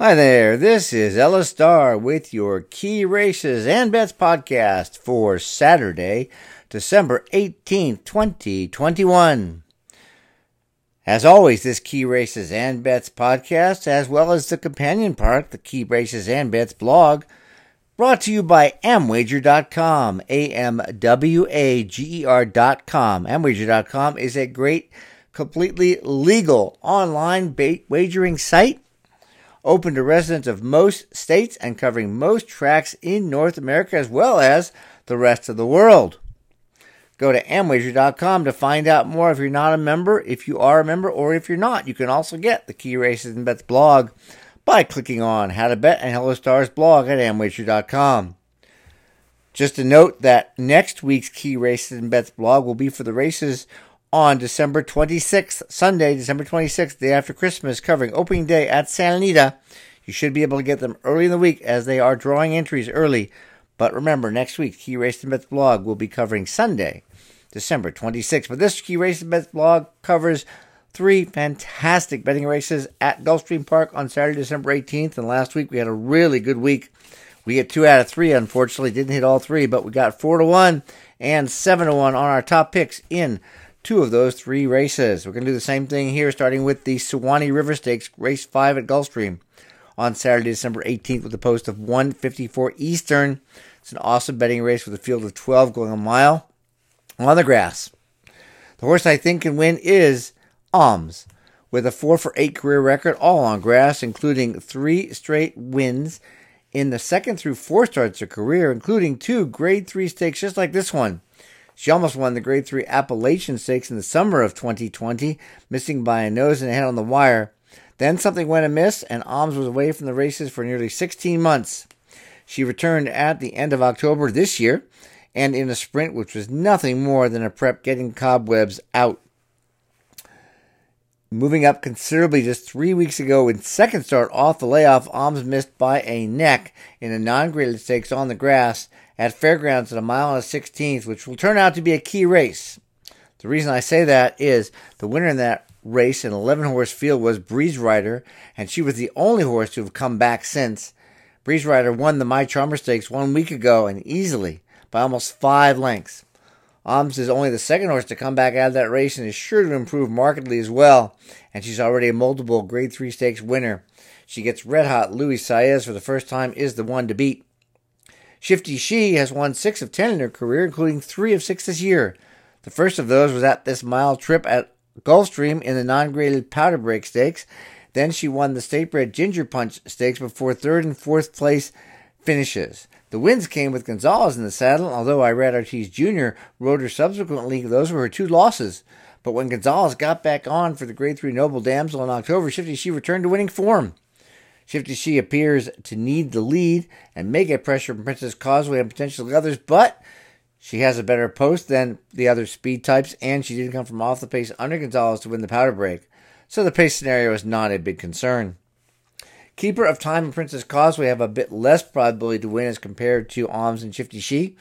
Hi there, this is Ellis Starr with your Key Races and Bets podcast for Saturday, December 18th, 2021. As always, this Key Races and Bets podcast, as well as the companion part, the Key Races and Bets blog, brought to you by Amwager.com, A-M-W-A-G-E-R.com. Amwager.com is a great, completely legal online bait wagering site open to residents of most states and covering most tracks in North America as well as the rest of the world. Go to Amwager.com to find out more if you're not a member, if you are a member, or if you're not. You can also get the Key Races and Bets blog by clicking on How to Bet and Ellis Starr's blog at Amwager.com. Just a note that next week's Key Races and Bets blog will be for the races on December 26th, Sunday, December 26th, day after Christmas, covering opening day at Santa Anita. You should be able to get them early in the week as they are drawing entries early. But remember, next week, Key Race and Bets blog will be covering Sunday, December 26th. But this Key Race and Bets blog covers three fantastic betting races at Gulfstream Park on Saturday, December 18th. And last week we had a really good week. We get two out of three, unfortunately. Didn't hit all three, but we got four to one and seven to one on our top picks in two of those three races. We're going to do the same thing here, starting with the Suwannee River Stakes, race five at Gulfstream on Saturday, December 18th, with a post of 154 Eastern. It's an awesome betting race with a field of 12 going a mile on the grass. The horse I think can win is Alms, with a 4 for 8 career record, all on grass, including three straight wins in the second through four starts of career, including two grade 3 stakes just like this one. She almost won the Grade 3 Appalachian Stakes in the summer of 2020, missing by a nose and a head on the wire. Then something went amiss, and Alms was away from the races for nearly 16 months. She returned at the end of October this year, and in a sprint which was nothing more than a prep getting cobwebs out. Moving up considerably just three weeks ago in second start off the layoff, Alms missed by a neck in a non-graded stakes on the grass at Fairgrounds at a mile and a sixteenth, which will turn out to be a key race. The reason I say that is the winner in that race, an 11 horse field, was Breeze Rider, and she was the only horse to have come back since. Breeze Rider won the My Charmer Stakes one week ago and easily by almost five lengths. Alms is only the second horse to come back out of that race and is sure to improve markedly as well, and she's already a multiple Grade 3 Stakes winner. She gets red hot. Luis Saez for the first time is the one to beat. Shifty She has won six of ten in her career, including three of six this year. The first of those was at this mile trip at Gulfstream in the non-graded Powder Break Stakes. Then she won the State Bred Ginger Punch Stakes before third and fourth place finishes. The wins came with Gonzalez in the saddle, although Irad Ortiz Jr. rode her subsequently. Those were her two losses. But when Gonzalez got back on for the Grade 3 Noble Damsel in October, Shifty She returned to winning form. Shifty She appears to need the lead and may get pressure from Princess Causeway and potentially others, but she has a better post than the other speed types, and she didn't come from off the pace under Gonzalez to win the powder break. So the pace scenario is not a big concern. Keeper of Time and Princess Causeway have a bit less probability to win as compared to Alms and Shifty She,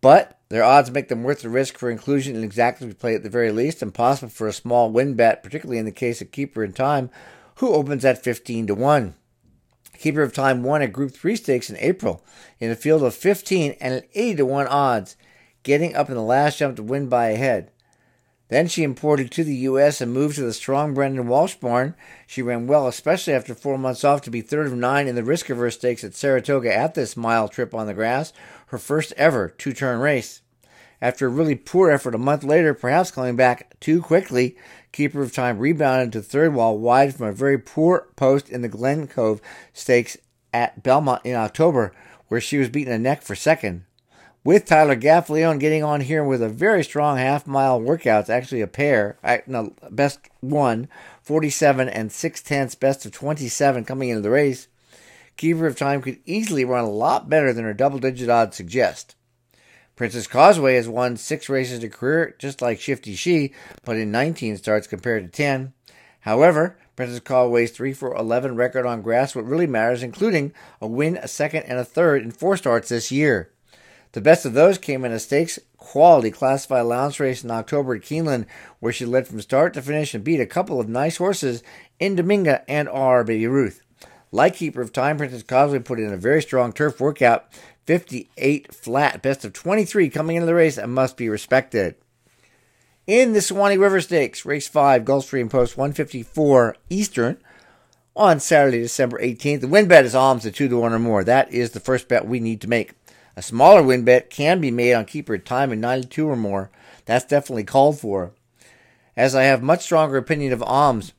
but their odds make them worth the risk for inclusion in exacta play at the very least, and possible for a small win bet, particularly in the case of Keeper in Time, who opens at 15 to 1. Keeper of Time won a Group 3 stakes in April in a field of 15 and an 80 to 1 odds, getting up in the last jump to win by a head. Then she imported to the U.S. and moved to the strong Brendan Walsh barn. She ran well, especially after four months off, to be third of nine in the Riskaverse stakes at Saratoga at this mile trip on the grass, her first ever two turn race. After a really poor effort a month later, perhaps coming back too quickly, Keeper of Time rebounded to third while wide from a very poor post in the Glen Cove Stakes at Belmont in October, where she was beaten a neck for second. With Tyler Gaffalione getting on here with a very strong half mile workouts, actually a pair, no, best one, 47 and 6 tenths, best of 27 coming into the race. Keeper of Time could easily run a lot better than her double digit odds suggest. Princess Causeway has won six races in career, just like Shifty She, but in 19 starts compared to 10. However, Princess Causeway's 3 for 11 record on grass, what really matters, including a win, a second, and a third in four starts this year. The best of those came in a stakes quality classified allowance race in October at Keeneland, where she led from start to finish and beat a couple of nice horses in Dominga and R. Baby Ruth. Like Keeper of Time, Princess Causeway put in a very strong turf workout, 58 flat, best of 23 coming into the race, and must be respected. In the Suwannee River Stakes, race 5, Gulfstream Post 154 Eastern, on Saturday, December 18th. The win bet is alms at 2 to 1 or more. That is the first bet we need to make. A smaller win bet can be made on keeper of time in 92 or more. That's definitely called for. As I have much stronger opinion of alms,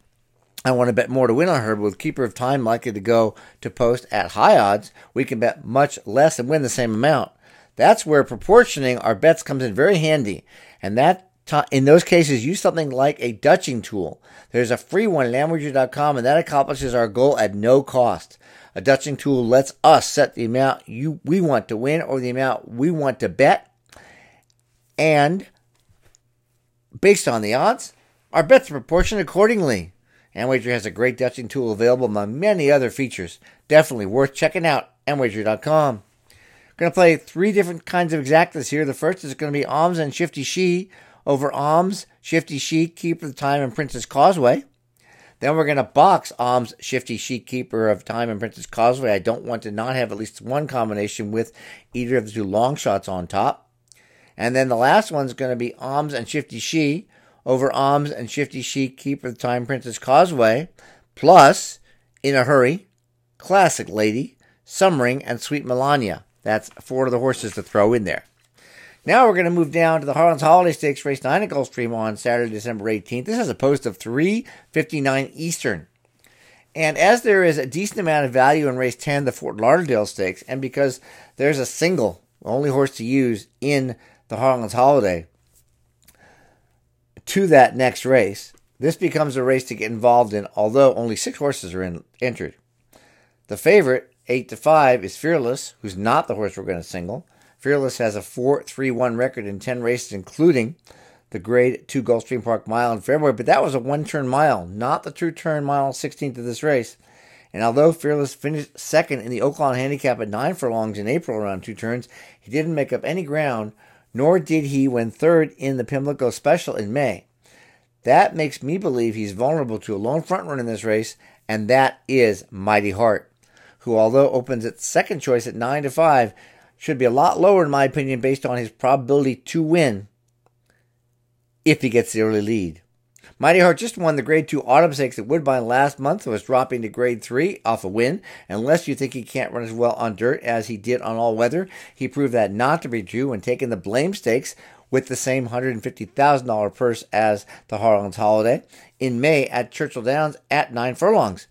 I want to bet more to win on her, but with keeper of time likely to go to post at high odds, we can bet much less and win the same amount. That's where proportioning our bets comes in very handy. And that in those cases, use something like a Dutching tool. There's a free one at amwager.com, and that accomplishes our goal at no cost. A Dutching tool lets us set the amount you we want to win or the amount we want to bet, and based on the odds, our bets are proportioned accordingly. Amwager has a great Dutching tool available among many other features. Definitely worth checking out. Amwager.com. Going to play three different kinds of exactas here. The first is going to be Alms and Shifty She over Alms, Shifty She, Keeper of Time, and Princess Causeway. Then we're going to box Alms, Shifty She, Keeper of Time, and Princess Causeway. I don't want to not have at least one combination with either of the two long shots on top. And then the last one's going to be Alms and Shifty She over Alms and Shifty She, Keeper of the Time, Princess Causeway, plus In a Hurry, Classic Lady, Summering, and Sweet Melania. That's four of the horses to throw in there. Now we're going to move down to the Harlan's Holiday Stakes race 9 at Gulfstream on Saturday, December 18th. This has a post of 359 Eastern. And as there is a decent amount of value in race 10, the Fort Lauderdale Stakes, and because there's a single, only horse to use in the Harlan's Holiday to that next race, this becomes a race to get involved in, although only six horses are in, entered. The favorite, 8 to 5, is Fearless, who's not the horse we're going to single. Fearless has a 4 3 1 record in 10 races, including the grade 2 Gulfstream Park mile in February, but that was a one turn mile, not the true turn mile 16th of this race. And although Fearless finished second in the Oaklawn handicap at nine furlongs in April around two turns, he didn't make up any ground, nor did he when third in the Pimlico Special in May. That makes me believe he's vulnerable to a lone front run in this race, and that is Mighty Heart, who, although opens at second choice at 9 to 5, should be a lot lower, in my opinion, based on his probability to win if he gets the early lead. Mighty Heart just won the Grade 2 Autumn Stakes at Woodbine last month and was dropping to Grade 3 off a win. Unless you think he can't run as well on dirt as he did on all weather, he proved that not to be true when taking the Blame Stakes with the same $150,000 purse as the Harlan's Holiday in May at Churchill Downs at 9 furlongs.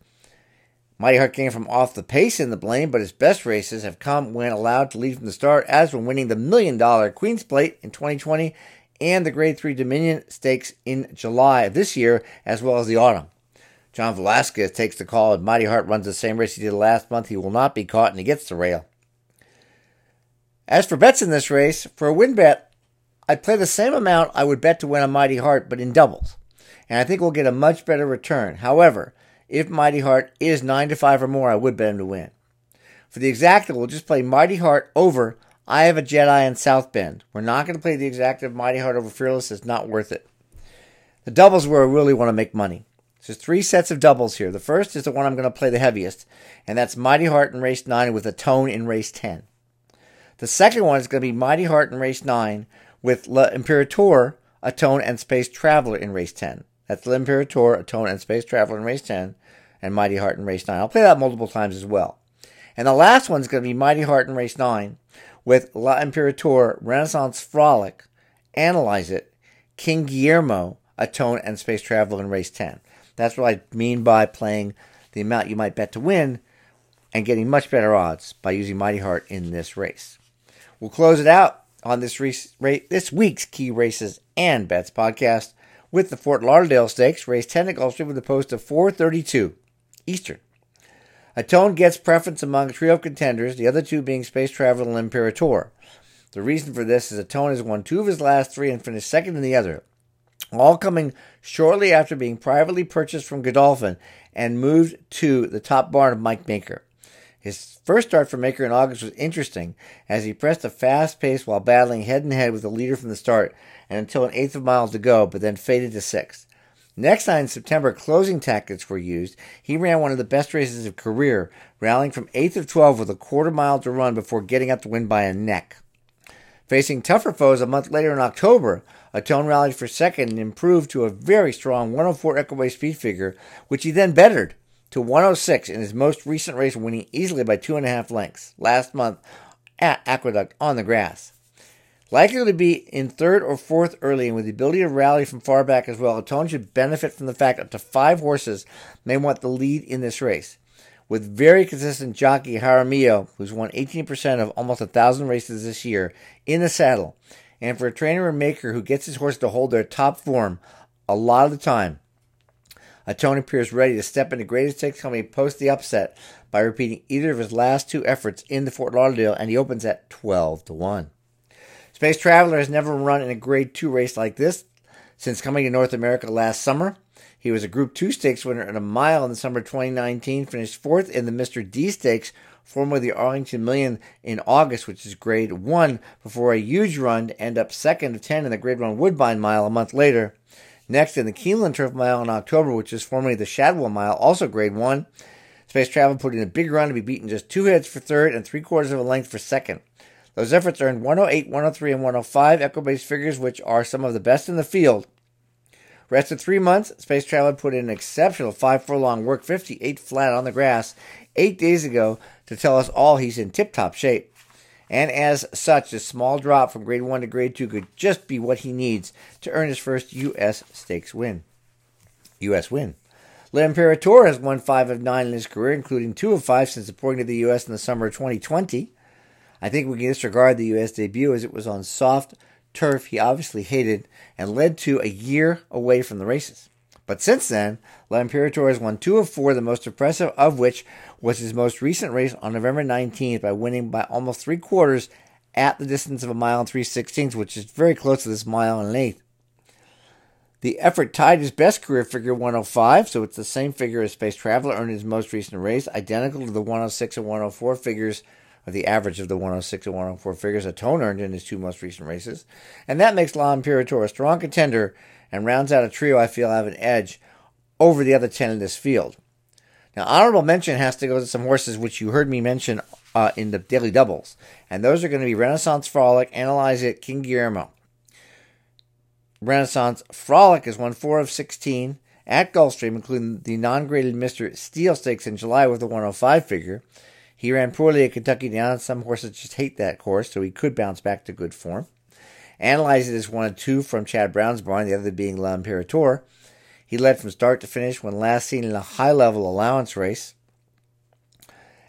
Mighty Heart came from off the pace in the blame, but his best races have come when allowed to lead from the start, as when winning the million dollar Queen's Plate in 2020 and the Grade 3 Dominion Stakes in July of this year, as well as the autumn. John Velasquez takes the call, and Mighty Heart runs the same race he did last month. He will not be caught, and he gets the rail. As for bets in this race, for a win bet, I'd play the same amount I would bet to win a Mighty Heart, but in doubles. And I think we'll get a much better return. However, if Mighty Heart is 9 to 5 or more, I would bet him to win. For the exacta, we'll just play Mighty Heart over I Have a Jedi in South Bend. We're not going to play the exact of Mighty Heart over Fearless. It's not worth it. The doubles where I really want to make money. So there's three sets of doubles here. The first is the one I'm going to play the heaviest, and that's Mighty Heart in race 9 with Atone in race 10. The second one is going to be Mighty Heart in race 9 with L'Imperatore, tone, and Space Traveler in race 10. That's L'Imperatore, a Tone and Space Traveler in race 10, and Mighty Heart in race 9. I'll play that multiple times as well. And the last one's going to be Mighty Heart in race 9 with L'Imperatore, Renaissance Frolic, Analyze It, King Guillermo, Atone and Space Travel in race 10. That's what I mean by playing the amount you might bet to win and getting much better odds by using Mighty Heart in this race. We'll close it out on this, race, this week's Key Races and Bets podcast with the Fort Lauderdale Stakes, race 10 at Gulfstream with a post of 432 Eastern. Atone gets preference among a trio of contenders, the other two being Space Traveler and Imperator. The reason for this is Atone has won two of his last three and finished second in the other, all coming shortly after being privately purchased from Godolphin and moved to the top barn of Mike Maker. His first start for Maker in August was interesting as he pressed a fast pace while battling head and head with the leader from the start and until an eighth of a mile to go, but then faded to sixth. Next time in September, closing tactics were used. He ran one of the best races of his career, rallying from 8th of 12 with a quarter mile to run before getting up to win by a neck. Facing tougher foes a month later in October, Atone rallied for second and improved to a very strong 104 Equibase speed figure, which he then bettered to 106 in his most recent race, winning easily by two and a half lengths last month at Aqueduct on the grass. Likely to be in third or fourth early, and with the ability to rally from far back as well, Atone should benefit from the fact up to five horses may want the lead in this race. With very consistent jockey Jaramillo, who's won 18% of almost a thousand races this year, in the saddle, and for a trainer and maker who gets his horse to hold their top form a lot of the time, Atone appears ready to step into Greatest Stakes Company post the upset by repeating either of his last two efforts in the Fort Lauderdale, and he opens at 12 to 1. Space Traveler has never run in a Grade 2 race like this since coming to North America last summer. He was a Group 2 stakes winner at a mile in the summer 2019, finished fourth in the Mr. D Stakes, formerly the Arlington Million, in August, which is Grade 1, before a huge run to end up second of 10 in the Grade 1 Woodbine Mile a month later. Next, in the Keeneland Turf Mile in October, which is formerly the Shadwell Mile, also grade one. Space Travel put in a big run to be beaten just two heads for third and three quarters of a length for second. Those efforts earned 108, 103, and 105 Equibase figures, which are some of the best in the field. Rested three months, Space Traveler put in an exceptional five furlong work, 58 flat on the grass, eight days ago to tell us all he's in tip top shape and as such, a small drop from grade 1 to grade 2 could just be what he needs to earn his first U.S. stakes win. U.S. win. L'Imperatore has won 5 of 9 in his career, including 2 of 5 since reporting to the U.S. in the summer of 2020. I think we can disregard the U.S. debut as it was on soft turf he obviously hated and led to a year away from the races. But since then, L'Imperatore has won two of four, the most impressive of which was his most recent race on November 19th by winning by almost three quarters at the distance of a mile and three sixteenths, which is very close to this mile and an eighth. The effort tied his best career figure 105, so it's the same figure as Space Traveler earned his most recent race, identical to the 106 and 104 figures, or the average of the 106 and 104 figures Atone earned in his two most recent races. And that makes L'Imperatore a strong contender and rounds out a trio I feel have an edge over the other 10 in this field. Now, honorable mention has to go to some horses which you heard me mention uh, in the daily doubles, and those are going to be Renaissance Frolic, Analyze It, King Guillermo. Renaissance Frolic has won 4 of 16 at Gulfstream, including the non graded Mr. Steel Stakes in July with a 105 figure. He ran poorly at Kentucky Downs. Some horses just hate that course, so he could bounce back to good form. Analyze as one of two from Chad Brown's barn, the other being L'Imperatore. He led from start to finish when last seen in a high level allowance race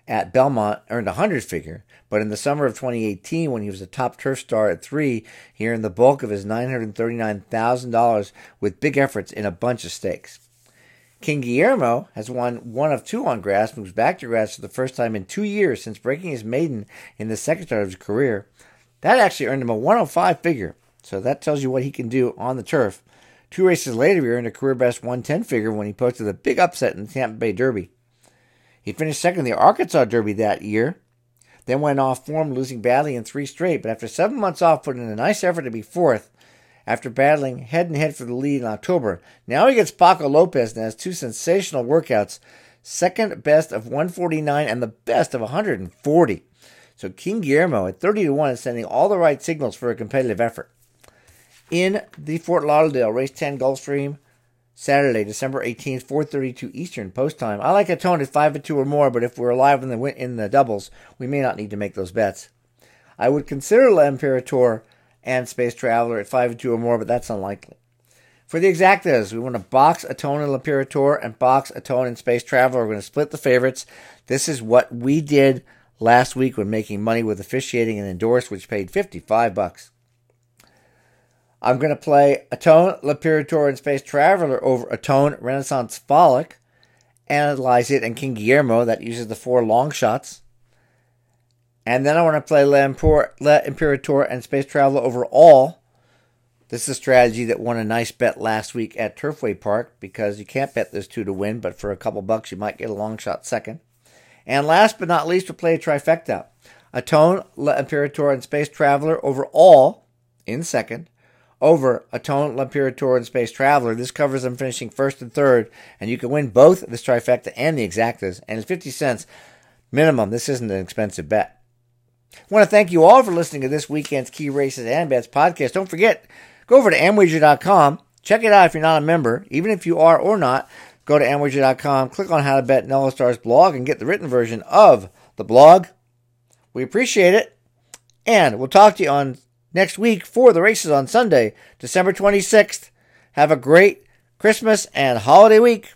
at Belmont, earned a 100 figure. But in the summer of 2018, when he was a top turf star at three, he earned the bulk of his $939,000 with big efforts in a bunch of stakes. King Guillermo has won one of two on grass, moves back to grass for the first time in two years since breaking his maiden in the second start of his career. That actually earned him a 105 figure, so that tells you what he can do on the turf. Two races later, he earned a career best 110 figure when he posted a big upset in the Tampa Bay Derby. He finished second in the Arkansas Derby that year, then went off form, losing badly in three straight, but after seven months off, put in a nice effort to be fourth after battling head and head for the lead in October. Now he gets Paco Lopez and has two sensational workouts, second best of 149 and the best of 140. So King Guillermo at 30 to 1 is sending all the right signals for a competitive effort in the Fort Lauderdale Race 10 Gulfstream Saturday, December 18th, 4:32 Eastern post time. I like Atone at 5 to 2 or more, but if we're alive in the in the doubles, we may not need to make those bets. I would consider L'Imperatore and Space Traveler at 5 to 2 or more, but that's unlikely. For the exactas, we want to box Atone and L'Imperatore and box Atone and Space Traveler. We're going to split the favorites. This is what we did last week when making money with officiating and endorsed, which paid 55 bucks. I'm going to play Atone, L'Imperatore, and Space Traveler over Atone, Renaissance Frolic, Analyze It, and King Guillermo. That uses the four long shots. And then I want to play L'Imperatore and Space Traveler over all. This is a strategy that won a nice bet last week at Turfway Park because you can't bet those two to win, but for a couple bucks you might get a long shot second. And last but not least, we'll play a trifecta. Atone, L'Imperatore, and Space Traveler over all in second over Atone, L'Imperatore, and Space Traveler. This covers them finishing first and third, and you can win both this trifecta and the exactas, and it's 50 cents minimum. This isn't an expensive bet. I want to thank you all for listening to this weekend's Key Races and Bets podcast. Don't forget, go over to Amwager.com. Check it out if you're not a member. Even if you are or not, go to Amwager.com, click on How to Bet Ellis Starr's blog, and get the written version of the blog. We appreciate it. And we'll talk to you on next week for the races on Sunday, December 26th. Have a great Christmas and holiday week.